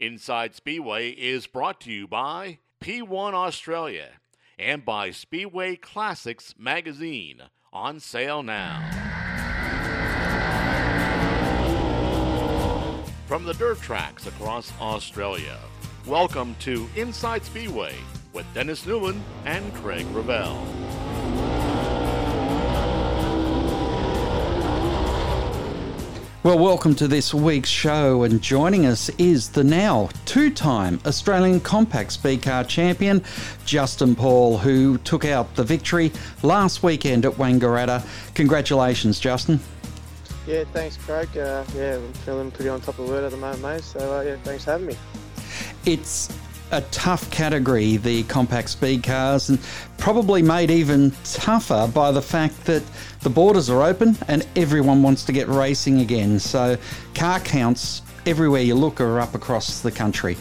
Inside Speedway is brought to you by P1 Australia and by Speedway Classics magazine on sale now. From the dirt tracks across Australia, welcome to Inside Speedway with Dennis Newman and Craig Ravel. Well, welcome to this week's show, and joining us is the now two time Australian Compact Speed Car champion, Justin Paul, who took out the victory last weekend at Wangaratta. Congratulations, Justin. Yeah, thanks, Craig. Uh, yeah, I'm feeling pretty on top of the world at the moment, mate. So, uh, yeah, thanks for having me. It's a tough category, the compact speed cars, and probably made even tougher by the fact that the borders are open and everyone wants to get racing again. So car counts everywhere you look are up across the country.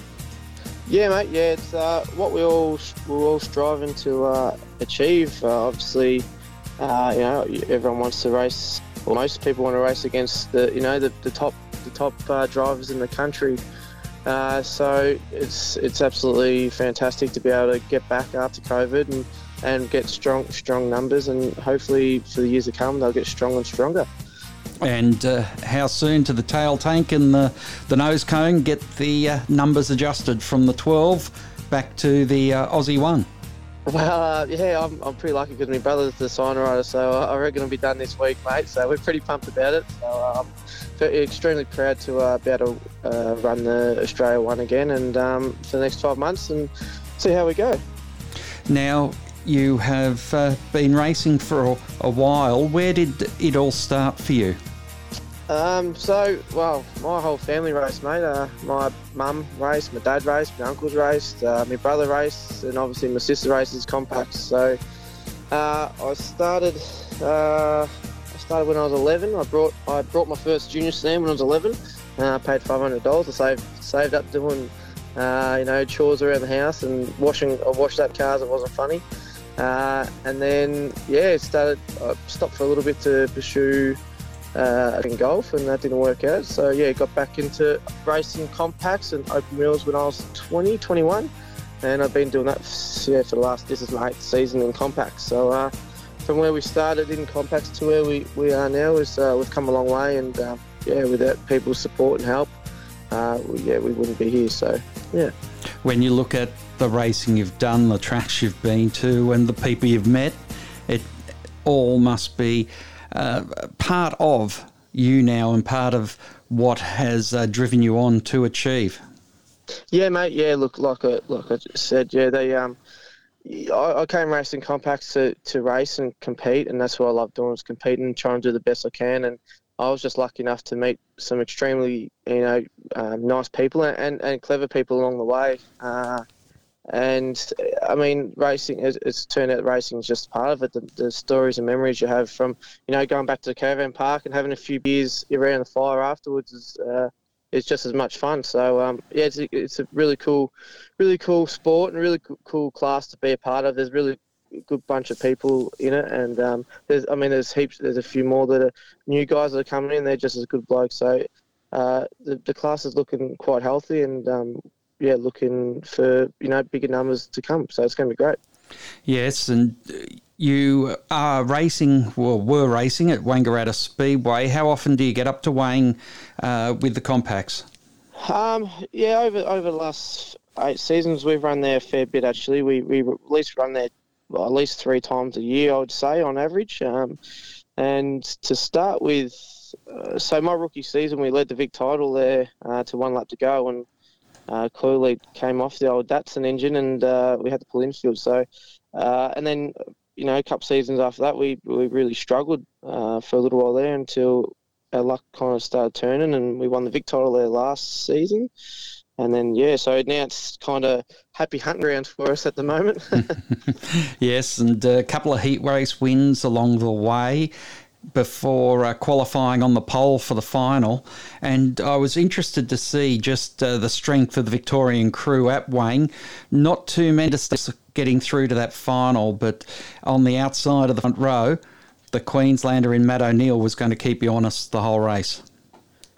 Yeah, mate. Yeah, it's uh, what we all we're all striving to uh, achieve. Uh, obviously, uh, you know, everyone wants to race. Well, most people want to race against the you know the, the top the top uh, drivers in the country. Uh, so it's it's absolutely fantastic to be able to get back after COVID and, and get strong strong numbers and hopefully for the years to come they'll get stronger and stronger. And uh, how soon to the tail tank and the, the nose cone get the uh, numbers adjusted from the 12 back to the uh, Aussie 1? Well, uh, yeah, I'm, I'm pretty lucky because my brother's the sign writer, so I reckon it'll be done this week, mate. So we're pretty pumped about it. So um, extremely proud to uh, be able to uh, run the Australia one again and um, for the next 12 months and see how we go. Now, you have uh, been racing for a, while. Where did it all start for you? Um, so, well, my whole family raced, mate. Uh, my mum raced, my dad raced, my uncles raced, uh, my brother raced, and obviously my sister races compacts. So, uh, I started I started when I was 11. I brought I brought my first junior stand when I was 11. Uh, I paid $500. I saved saved up doing uh, you know chores around the house and washing. I washed up cars. It wasn't funny. Uh, and then yeah, started. I stopped for a little bit to pursue uh, in golf, and that didn't work out. So yeah, got back into racing compacts and open wheels when I was 20, 21, and I've been doing that yeah for the last. This is my eighth season in compacts. So uh, from where we started in compacts to where we, we are now is uh, we've come a long way and um, yeah without people's support and help uh, we, yeah we wouldn't be here so yeah when you look at the racing you've done the tracks you've been to and the people you've met it all must be uh, part of you now and part of what has uh, driven you on to achieve yeah mate yeah look like I, like I said yeah they um I, came racing compacts to, to race and compete, and that's what I love doing is competing and trying to do the best I can. And I was just lucky enough to meet some extremely, you know, um, nice people and, and, and, clever people along the way. Uh, and I mean, racing, it's, it's turned out racing is just part of it. The, the, stories and memories you have from, you know, going back to the caravan park and having a few beers around the fire afterwards is, uh, it's just as much fun. So um, yeah, it's a, it's a really cool, really cool sport and really cool class to be a part of. There's really good bunch of people in it, and um, there's I mean there's heaps. There's a few more that are new guys that are coming in. They're just as good blokes. So uh, the the class is looking quite healthy, and um, yeah, looking for you know bigger numbers to come. So it's going to be great. Yes, and you are racing, well, were racing at Wangaratta Speedway. How often do you get up to Wang uh, with the compacts? Um, yeah, over over the last eight seasons, we've run there a fair bit. Actually, we we at least run there well, at least three times a year, I would say, on average. Um, and to start with, uh, so my rookie season, we led the Vic title there uh, to one lap to go, and uh, clearly came off the old Datsun engine, and uh, we had to pull infield. So, uh, and then you know, a couple seasons after that, we we really struggled uh, for a little while there until our luck kind of started turning, and we won the Vic title there last season. And then yeah, so now it's kind of happy hunting grounds for us at the moment. yes, and a couple of heat race wins along the way before uh, qualifying on the pole for the final. And I was interested to see just uh, the strength of the Victorian crew at Wang. Not too many getting through to that final, but on the outside of the front row, the Queenslander in Matt O'Neill was going to keep you honest the whole race.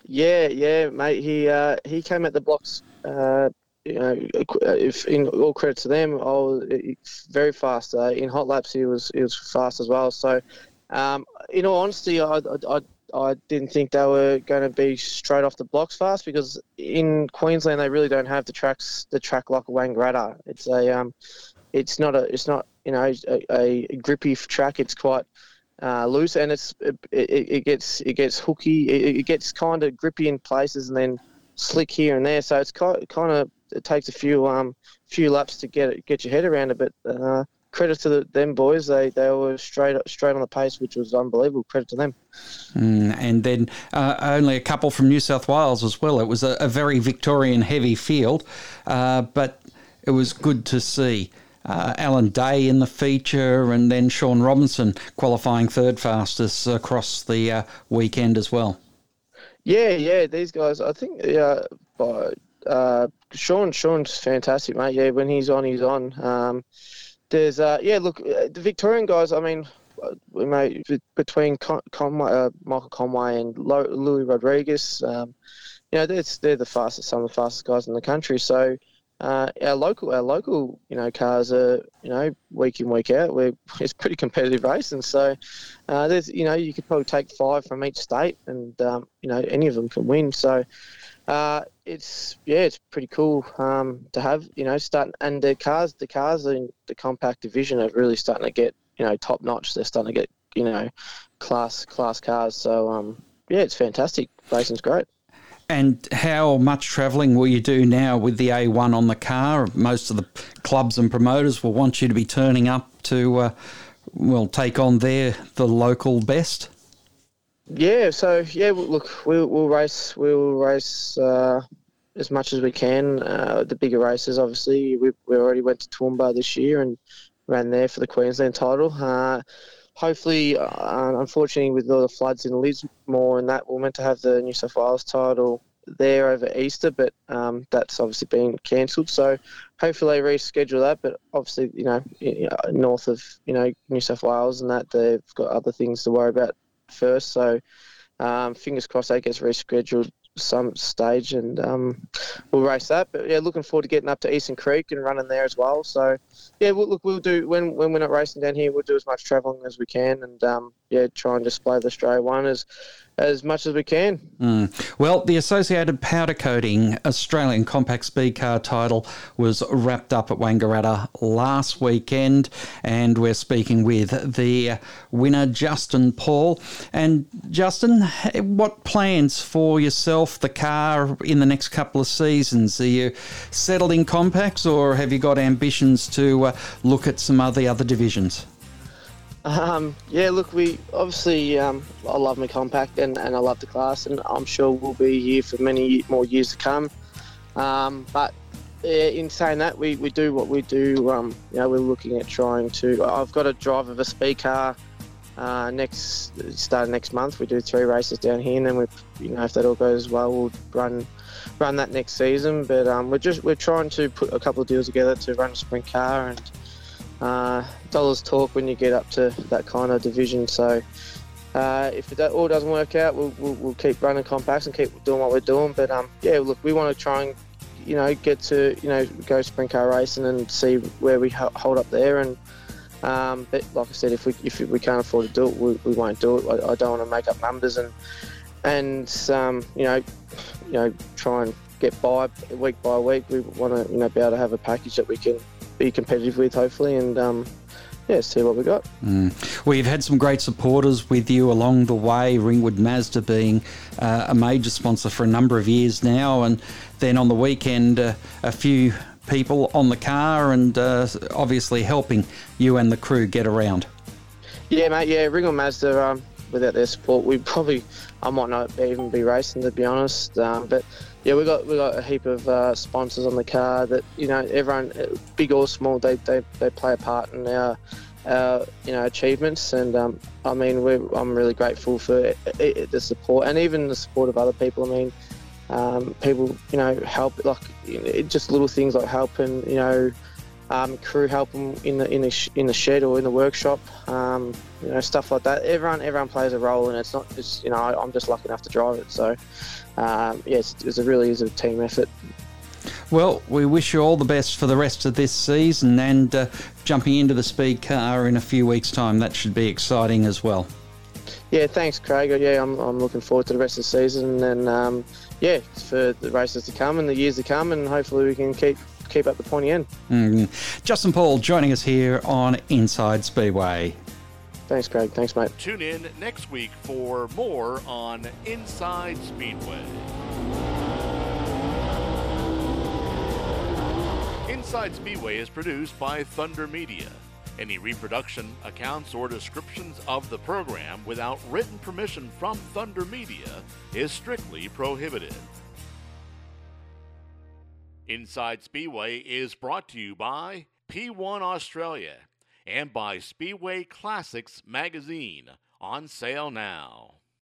Yeah, yeah, mate. He uh, he came at the blocks uh, you know, if in all credit to them, oh, very fast. Uh, in hot laps, he was he was fast as well. So, um, in all honesty, I, I, I didn't think they were going to be straight off the blocks fast because in Queensland they really don't have the tracks the track like Wangaratta. It's a um, it's not a it's not you know a, a grippy track. It's quite uh, loose and it's it, it, gets it gets hooky. It, it gets kind of grippy in places and then slick here and there. So it's kind kind of it takes a few um few laps to get it, get your head around it. But uh, credit to the, them boys, they they were straight straight on the pace, which was unbelievable. Credit to them. Mm, and then uh, only a couple from New South Wales as well. It was a, a very Victorian heavy field, uh, but it was good to see. Uh, Alan Day in the feature, and then Sean Robinson qualifying third fastest across the uh, weekend as well. Yeah, yeah, these guys. I think yeah, by uh, Sean, Sean's fantastic, mate. Yeah, when he's on, he's on. Um, there's, uh, yeah, look, uh, the Victorian guys. I mean, we may between Con- Conway, uh, Michael Conway and Lo- Louis Rodriguez. Um, you know, they're, they're the fastest, some of the fastest guys in the country. So. Uh, our local, our local, you know, cars are, you know, week in week out. We're it's pretty competitive racing. So uh, there's, you know, you could probably take five from each state, and um, you know, any of them can win. So uh, it's yeah, it's pretty cool um, to have. You know, starting and the cars, the cars in the compact division are really starting to get you know top notch. They're starting to get you know class class cars. So um, yeah, it's fantastic. Racing's great. And how much travelling will you do now with the A1 on the car? Most of the clubs and promoters will want you to be turning up to, uh, well, take on their the local best. Yeah, so yeah, look, we'll, we'll race, we'll race uh, as much as we can. Uh, the bigger races, obviously, we, we already went to Toowoomba this year and ran there for the Queensland title. Uh, hopefully, uh, unfortunately, with all the floods in Lismore and that, we're meant to have the New South Wales title there over Easter, but um, that's obviously been cancelled. So hopefully they reschedule that. But obviously, you know, north of you know New South Wales and that, they've got other things to worry about first. So um, fingers crossed that gets rescheduled some stage and um, we'll race that. But yeah, looking forward to getting up to Eastern Creek and running there as well. So yeah, we'll, look, we'll do when when we're not racing down here, we'll do as much travelling as we can and um, yeah, try and display the Australia one as as much as we can. Mm. Well, the Associated Powder Coating Australian Compact Speed Car title was wrapped up at Wangaratta last weekend, and we're speaking with the winner, Justin Paul. And Justin, what plans for yourself, the car, in the next couple of seasons? Are you settled in compacts, or have you got ambitions to uh, look at some of the other divisions? Um, yeah, look, we obviously um, I love my compact and, and I love the class, and I'm sure we'll be here for many more years to come. Um, but yeah, in saying that, we, we do what we do. Um, you know, we're looking at trying to. I've got a drive of a speed car uh, next starting next month. We do three races down here, and then we, you know, if that all goes well, we'll run run that next season. But um, we're just we're trying to put a couple of deals together to run a sprint car and uh, dollars talk when you get up to that kind of division. So uh, if it all doesn't work out, we'll, we'll, we'll, keep running compacts and keep doing what we're doing. But um, yeah, look, we want to try and you know get to you know go sprint car racing and see where we hold up there. And um, but like I said, if we if we can't afford to do it, we, we won't do it. I, I don't want to make up numbers and and um, you know you know try and get by week by week. We want to you know be able to have a package that we can be competitive with, hopefully, and um, yeah, see what we got. Mm. Well, you've had some great supporters with you along the way. Ringwood Mazda being uh, a major sponsor for a number of years now, and then on the weekend, uh, a few people on the car, and uh, obviously helping you and the crew get around. Yeah, mate. Yeah, Ringwood Mazda. Um, without their support, we probably I might not even be racing to be honest. Um, but yeah, we got we got a heap of uh, sponsors on the car that you know everyone, big or small, they, they, they play a part in our, our you know achievements. And um, I mean, I'm really grateful for it, the support and even the support of other people. I mean, um, people you know help like just little things like helping you know. Um, crew help them in the in the, sh- in the shed or in the workshop, um, you know stuff like that. Everyone everyone plays a role, and it's not just you know I'm just lucky enough to drive it. So um, yes, it, really is a team effort. Well, we wish you all the best for the rest of this season and uh, jumping into the speed car in a few weeks' time. That should be exciting as well. Yeah, thanks, Craig. Yeah, I'm, I'm looking forward to the rest of the season and um, yeah, for the races to come and the years to come, and hopefully we can keep keep up the pointy end. Mm. Justin Paul joining us here on Inside Speedway. Thanks, Craig. Thanks, mate. Tune in next week for more on Inside Speedway. Inside Speedway is produced by Thunder Media. Any reproduction, accounts, or descriptions of the program without written permission from Thunder Media is strictly prohibited. Inside Speedway is brought to you by P1 Australia and by Speedway Classics magazine on sale now.